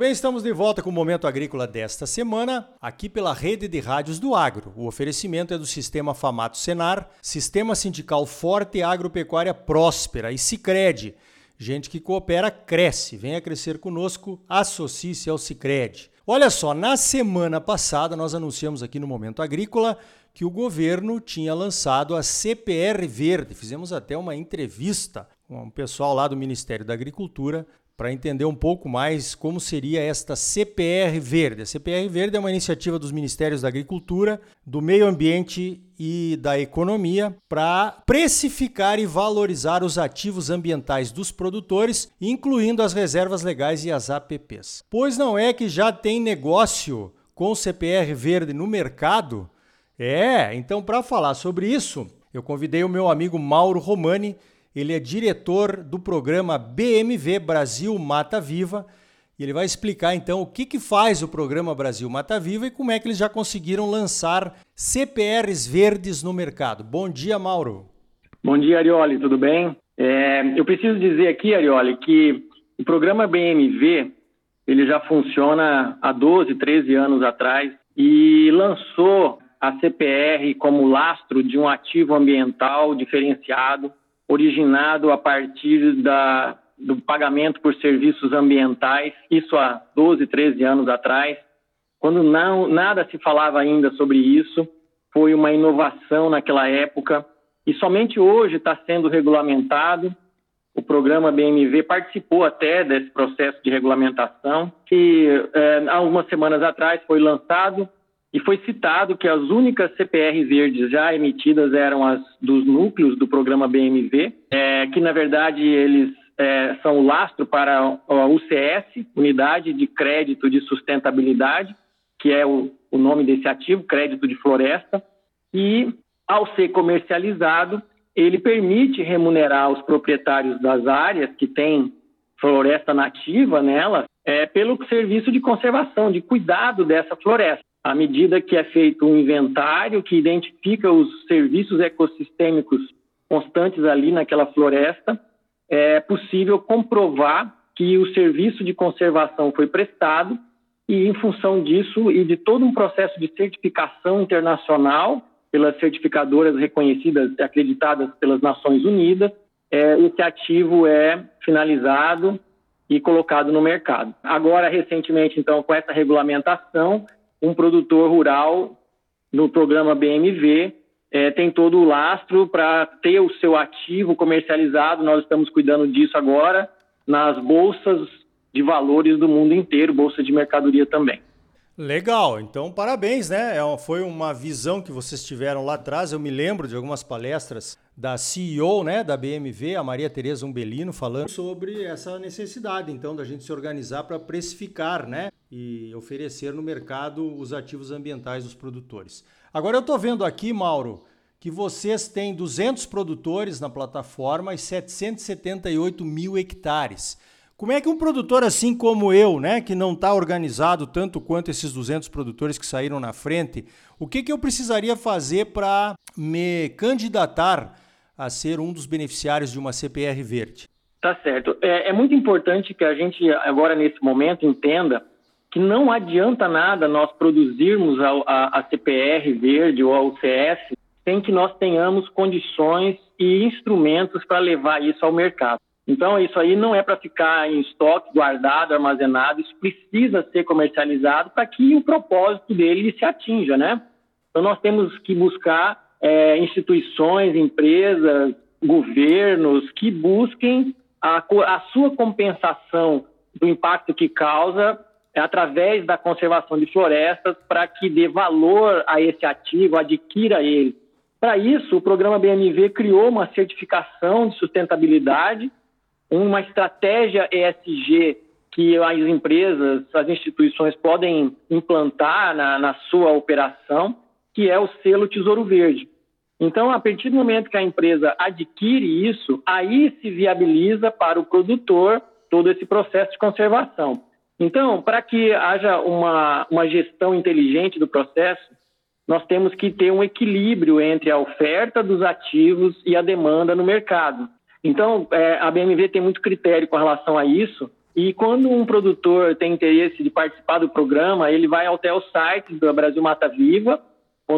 bem, estamos de volta com o Momento Agrícola desta semana, aqui pela rede de rádios do Agro. O oferecimento é do Sistema Famato Senar, Sistema Sindical Forte e Agropecuária Próspera e Cicred. Gente que coopera, cresce. Venha crescer conosco, associe-se ao Cicred. Olha só, na semana passada nós anunciamos aqui no Momento Agrícola que o governo tinha lançado a CPR Verde. Fizemos até uma entrevista com o pessoal lá do Ministério da Agricultura para entender um pouco mais como seria esta CPR Verde. A CPR Verde é uma iniciativa dos Ministérios da Agricultura, do Meio Ambiente e da Economia para precificar e valorizar os ativos ambientais dos produtores, incluindo as reservas legais e as APPs. Pois não é que já tem negócio com CPR Verde no mercado? É, então para falar sobre isso, eu convidei o meu amigo Mauro Romani, ele é diretor do programa BMV Brasil Mata Viva. E ele vai explicar então o que, que faz o programa Brasil Mata Viva e como é que eles já conseguiram lançar CPRs verdes no mercado. Bom dia, Mauro. Bom dia, Arioli, tudo bem? É, eu preciso dizer aqui, Arioli, que o programa BMV ele já funciona há 12, 13 anos atrás e lançou a CPR como lastro de um ativo ambiental diferenciado originado a partir da, do pagamento por serviços ambientais, isso há 12, 13 anos atrás, quando não, nada se falava ainda sobre isso, foi uma inovação naquela época. E somente hoje está sendo regulamentado. O programa BMV participou até desse processo de regulamentação, que é, há algumas semanas atrás foi lançado e foi citado que as únicas CPR verdes já emitidas eram as dos núcleos do programa BMV, é, que na verdade eles é, são o lastro para a UCS, Unidade de Crédito de Sustentabilidade, que é o, o nome desse ativo, crédito de floresta, e ao ser comercializado, ele permite remunerar os proprietários das áreas que têm floresta nativa nela é, pelo serviço de conservação, de cuidado dessa floresta à medida que é feito um inventário que identifica os serviços ecossistêmicos constantes ali naquela floresta, é possível comprovar que o serviço de conservação foi prestado e, em função disso e de todo um processo de certificação internacional pelas certificadoras reconhecidas e acreditadas pelas Nações Unidas, é, esse ativo é finalizado e colocado no mercado. Agora, recentemente, então, com essa regulamentação, um produtor rural no programa BMV é, tem todo o lastro para ter o seu ativo comercializado. Nós estamos cuidando disso agora nas bolsas de valores do mundo inteiro, bolsa de mercadoria também. Legal, então parabéns, né? É foi uma visão que vocês tiveram lá atrás. Eu me lembro de algumas palestras da CEO, né, da BMW, a Maria Tereza Umbelino, falando sobre essa necessidade, então, da gente se organizar para precificar, né, e oferecer no mercado os ativos ambientais dos produtores. Agora eu estou vendo aqui, Mauro, que vocês têm 200 produtores na plataforma e 778 mil hectares. Como é que um produtor assim como eu, né, que não está organizado tanto quanto esses 200 produtores que saíram na frente, o que, que eu precisaria fazer para me candidatar a ser um dos beneficiários de uma CPR verde? Tá certo. É, é muito importante que a gente agora nesse momento entenda que não adianta nada nós produzirmos a, a, a CPR verde ou a UCS sem que nós tenhamos condições e instrumentos para levar isso ao mercado. Então, isso aí não é para ficar em estoque, guardado, armazenado, isso precisa ser comercializado para que o propósito dele se atinja, né? Então, nós temos que buscar é, instituições, empresas, governos que busquem a, a sua compensação do impacto que causa através da conservação de florestas para que dê valor a esse ativo, adquira ele. Para isso, o programa BMV criou uma certificação de sustentabilidade, uma estratégia ESG que as empresas, as instituições podem implantar na, na sua operação, que é o selo Tesouro Verde. Então, a partir do momento que a empresa adquire isso, aí se viabiliza para o produtor todo esse processo de conservação. Então, para que haja uma, uma gestão inteligente do processo, nós temos que ter um equilíbrio entre a oferta dos ativos e a demanda no mercado. Então, é, a BMV tem muito critério com relação a isso, E quando um produtor tem interesse de participar do programa, ele vai até o site do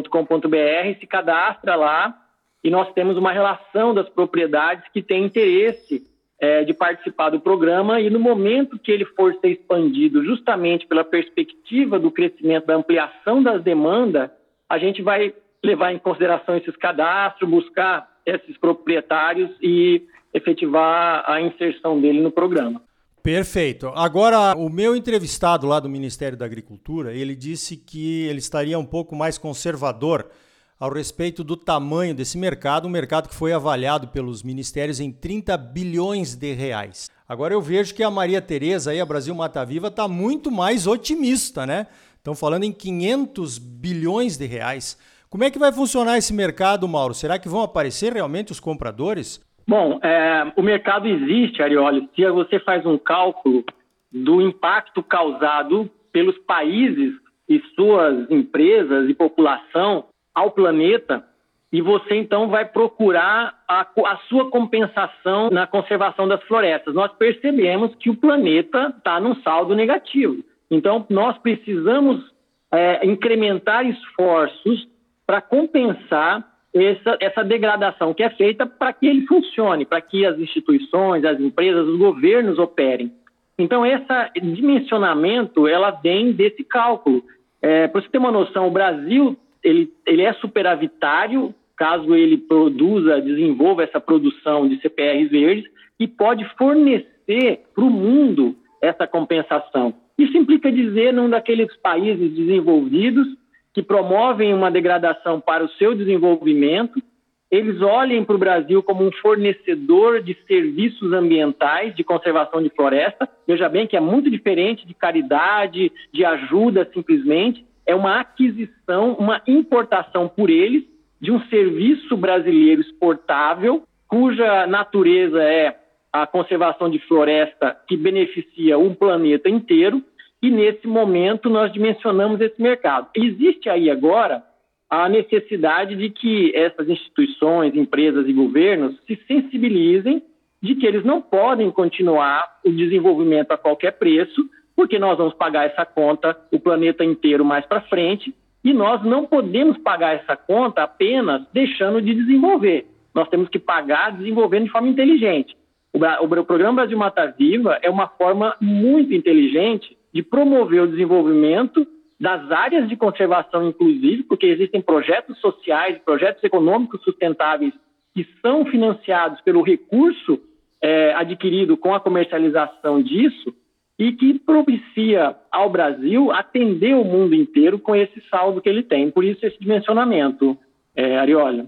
brasilmataviva.com.br, se cadastra lá e nós temos uma relação das propriedades que têm interesse é, de participar do programa e no momento que ele for ser expandido, justamente pela perspectiva do crescimento, da ampliação das demandas, a gente vai levar em consideração esses cadastros, buscar esses proprietários e efetivar a inserção dele no programa. Perfeito. Agora, o meu entrevistado lá do Ministério da Agricultura, ele disse que ele estaria um pouco mais conservador ao respeito do tamanho desse mercado, um mercado que foi avaliado pelos ministérios em 30 bilhões de reais. Agora eu vejo que a Maria Tereza aí, a Brasil Mata Viva, está muito mais otimista, né? Estão falando em 500 bilhões de reais. Como é que vai funcionar esse mercado, Mauro? Será que vão aparecer realmente os compradores? Bom, é, o mercado existe, Arioli. Se você faz um cálculo do impacto causado pelos países e suas empresas e população ao planeta, e você então vai procurar a, a sua compensação na conservação das florestas. Nós percebemos que o planeta está num saldo negativo. Então, nós precisamos é, incrementar esforços para compensar essa, essa degradação que é feita para que ele funcione, para que as instituições, as empresas, os governos operem. Então, esse dimensionamento, ela vem desse cálculo. É, para você ter uma noção, o Brasil ele, ele é superavitário, caso ele produza, desenvolva essa produção de CPRs verdes, e pode fornecer para o mundo essa compensação. Isso implica dizer, num daqueles países desenvolvidos que promovem uma degradação para o seu desenvolvimento, eles olhem para o Brasil como um fornecedor de serviços ambientais de conservação de floresta. Veja bem que é muito diferente de caridade, de ajuda simplesmente. É uma aquisição, uma importação por eles de um serviço brasileiro exportável, cuja natureza é a conservação de floresta que beneficia um planeta inteiro e nesse momento nós dimensionamos esse mercado. Existe aí agora a necessidade de que essas instituições, empresas e governos se sensibilizem de que eles não podem continuar o desenvolvimento a qualquer preço, porque nós vamos pagar essa conta o planeta inteiro mais para frente e nós não podemos pagar essa conta apenas deixando de desenvolver. Nós temos que pagar desenvolvendo de forma inteligente. O, Programa Brasil Mata Viva é uma forma muito inteligente de promover o desenvolvimento das áreas de conservação, inclusive, porque existem projetos sociais, projetos econômicos sustentáveis que são financiados pelo recurso é, adquirido com a comercialização disso e que propicia ao Brasil atender o mundo inteiro com esse saldo que ele tem. Por isso esse dimensionamento, é, Ariolha.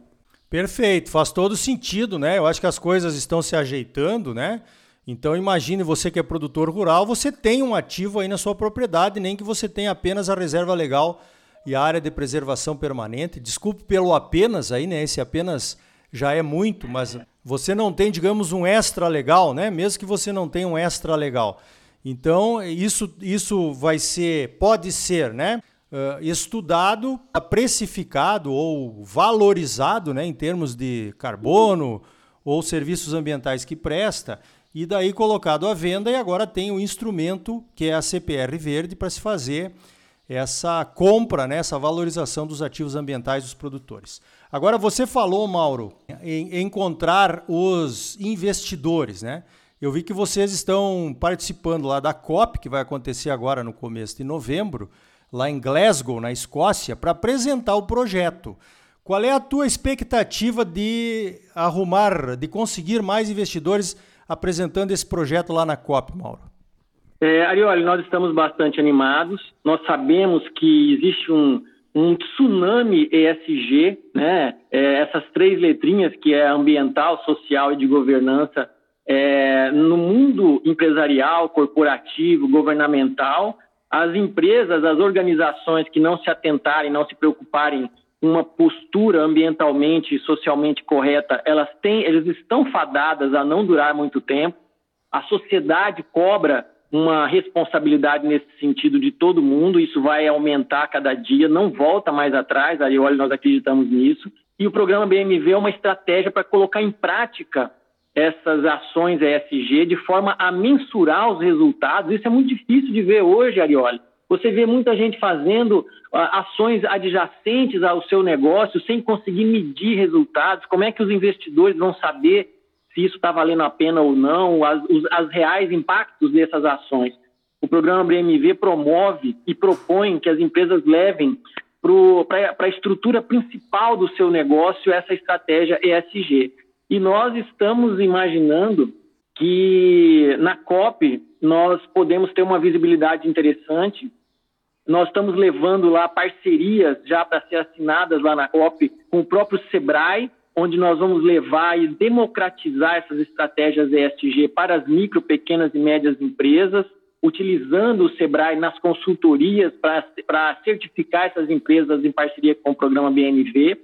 Perfeito, faz todo sentido, né? Eu acho que as coisas estão se ajeitando, né? Então imagine você que é produtor rural, você tem um ativo aí na sua propriedade, nem que você tenha apenas a reserva legal e a área de preservação permanente. Desculpe pelo apenas aí, né? Esse apenas já é muito, mas você não tem, digamos, um extra legal, né? Mesmo que você não tenha um extra legal. Então, isso, isso vai ser, pode ser, né? Uh, estudado, precificado ou valorizado né, em termos de carbono ou serviços ambientais que presta e daí colocado à venda e agora tem o instrumento que é a CPR verde para se fazer essa compra, né, essa valorização dos ativos ambientais dos produtores. Agora você falou, Mauro, em encontrar os investidores, né? Eu vi que vocês estão participando lá da COP, que vai acontecer agora no começo de novembro, lá em Glasgow, na Escócia, para apresentar o projeto. Qual é a tua expectativa de arrumar, de conseguir mais investidores apresentando esse projeto lá na COP, Mauro? É, Arioli, nós estamos bastante animados. Nós sabemos que existe um, um tsunami ESG, né? É, essas três letrinhas que é ambiental, social e de governança, é, no mundo empresarial, corporativo, governamental, as empresas, as organizações que não se atentarem, não se preocuparem uma postura ambientalmente e socialmente correta, elas têm, eles estão fadadas a não durar muito tempo. A sociedade cobra uma responsabilidade nesse sentido de todo mundo, isso vai aumentar cada dia, não volta mais atrás, olha, nós acreditamos nisso. E o programa BMV é uma estratégia para colocar em prática essas ações ESG de forma a mensurar os resultados. Isso é muito difícil de ver hoje, Arioli. Você vê muita gente fazendo uh, ações adjacentes ao seu negócio sem conseguir medir resultados. Como é que os investidores vão saber se isso está valendo a pena ou não, as, os as reais impactos dessas ações? O programa BMV promove e propõe que as empresas levem para a estrutura principal do seu negócio essa estratégia ESG. E nós estamos imaginando que na COP nós podemos ter uma visibilidade interessante. Nós estamos levando lá parcerias já para ser assinadas lá na COP com o próprio Sebrae, onde nós vamos levar e democratizar essas estratégias ESG para as micro, pequenas e médias empresas, utilizando o Sebrae nas consultorias para certificar essas empresas em parceria com o programa BNV.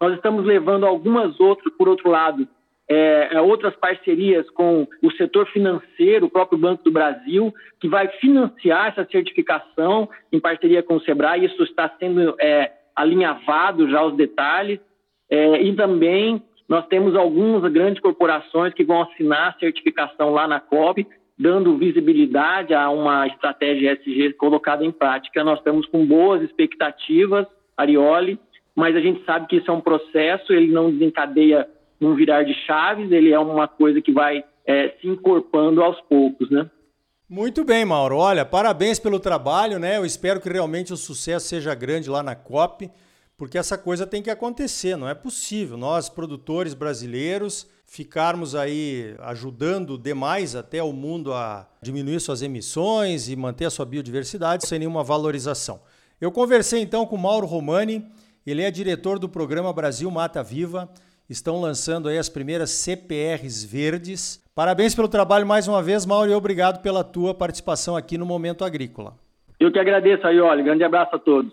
Nós estamos levando algumas outras, por outro lado, é, é, outras parcerias com o setor financeiro, o próprio Banco do Brasil, que vai financiar essa certificação em parceria com o Sebrae. Isso está sendo é, alinhavado já os detalhes. É, e também nós temos algumas grandes corporações que vão assinar a certificação lá na COB, dando visibilidade a uma estratégia ESG colocada em prática. Nós estamos com boas expectativas, Arioli, mas a gente sabe que isso é um processo, ele não desencadeia num virar de chaves, ele é uma coisa que vai é, se incorporando aos poucos, né? Muito bem, Mauro. Olha, parabéns pelo trabalho, né? Eu espero que realmente o sucesso seja grande lá na COP, porque essa coisa tem que acontecer, não é possível. Nós, produtores brasileiros, ficarmos aí ajudando demais até o mundo a diminuir suas emissões e manter a sua biodiversidade sem nenhuma valorização. Eu conversei então com Mauro Romani, ele é diretor do programa Brasil Mata Viva. Estão lançando aí as primeiras CPRs verdes. Parabéns pelo trabalho mais uma vez, Mauro, e obrigado pela tua participação aqui no Momento Agrícola. Eu que agradeço, Aioli. Grande abraço a todos.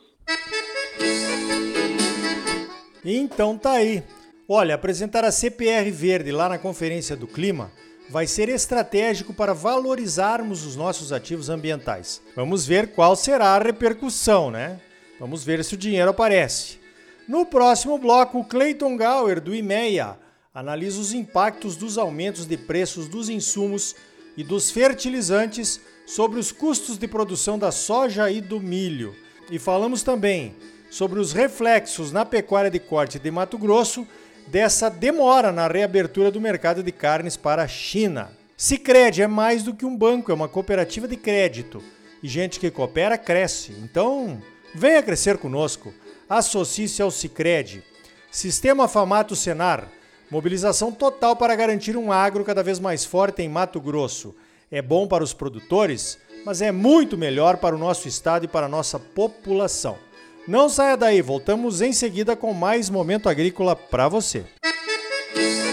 Então tá aí. Olha, apresentar a CPR verde lá na Conferência do Clima vai ser estratégico para valorizarmos os nossos ativos ambientais. Vamos ver qual será a repercussão, né? Vamos ver se o dinheiro aparece. No próximo bloco, o Clayton Gower, do IMEA, analisa os impactos dos aumentos de preços dos insumos e dos fertilizantes sobre os custos de produção da soja e do milho. E falamos também sobre os reflexos na pecuária de corte de Mato Grosso dessa demora na reabertura do mercado de carnes para a China. Sicredi é mais do que um banco, é uma cooperativa de crédito. E gente que coopera cresce. Então, venha crescer conosco. Associe-se ao Sicredi. Sistema Famato Senar. Mobilização total para garantir um agro cada vez mais forte em Mato Grosso. É bom para os produtores, mas é muito melhor para o nosso estado e para a nossa população. Não saia daí, voltamos em seguida com mais momento agrícola para você. Música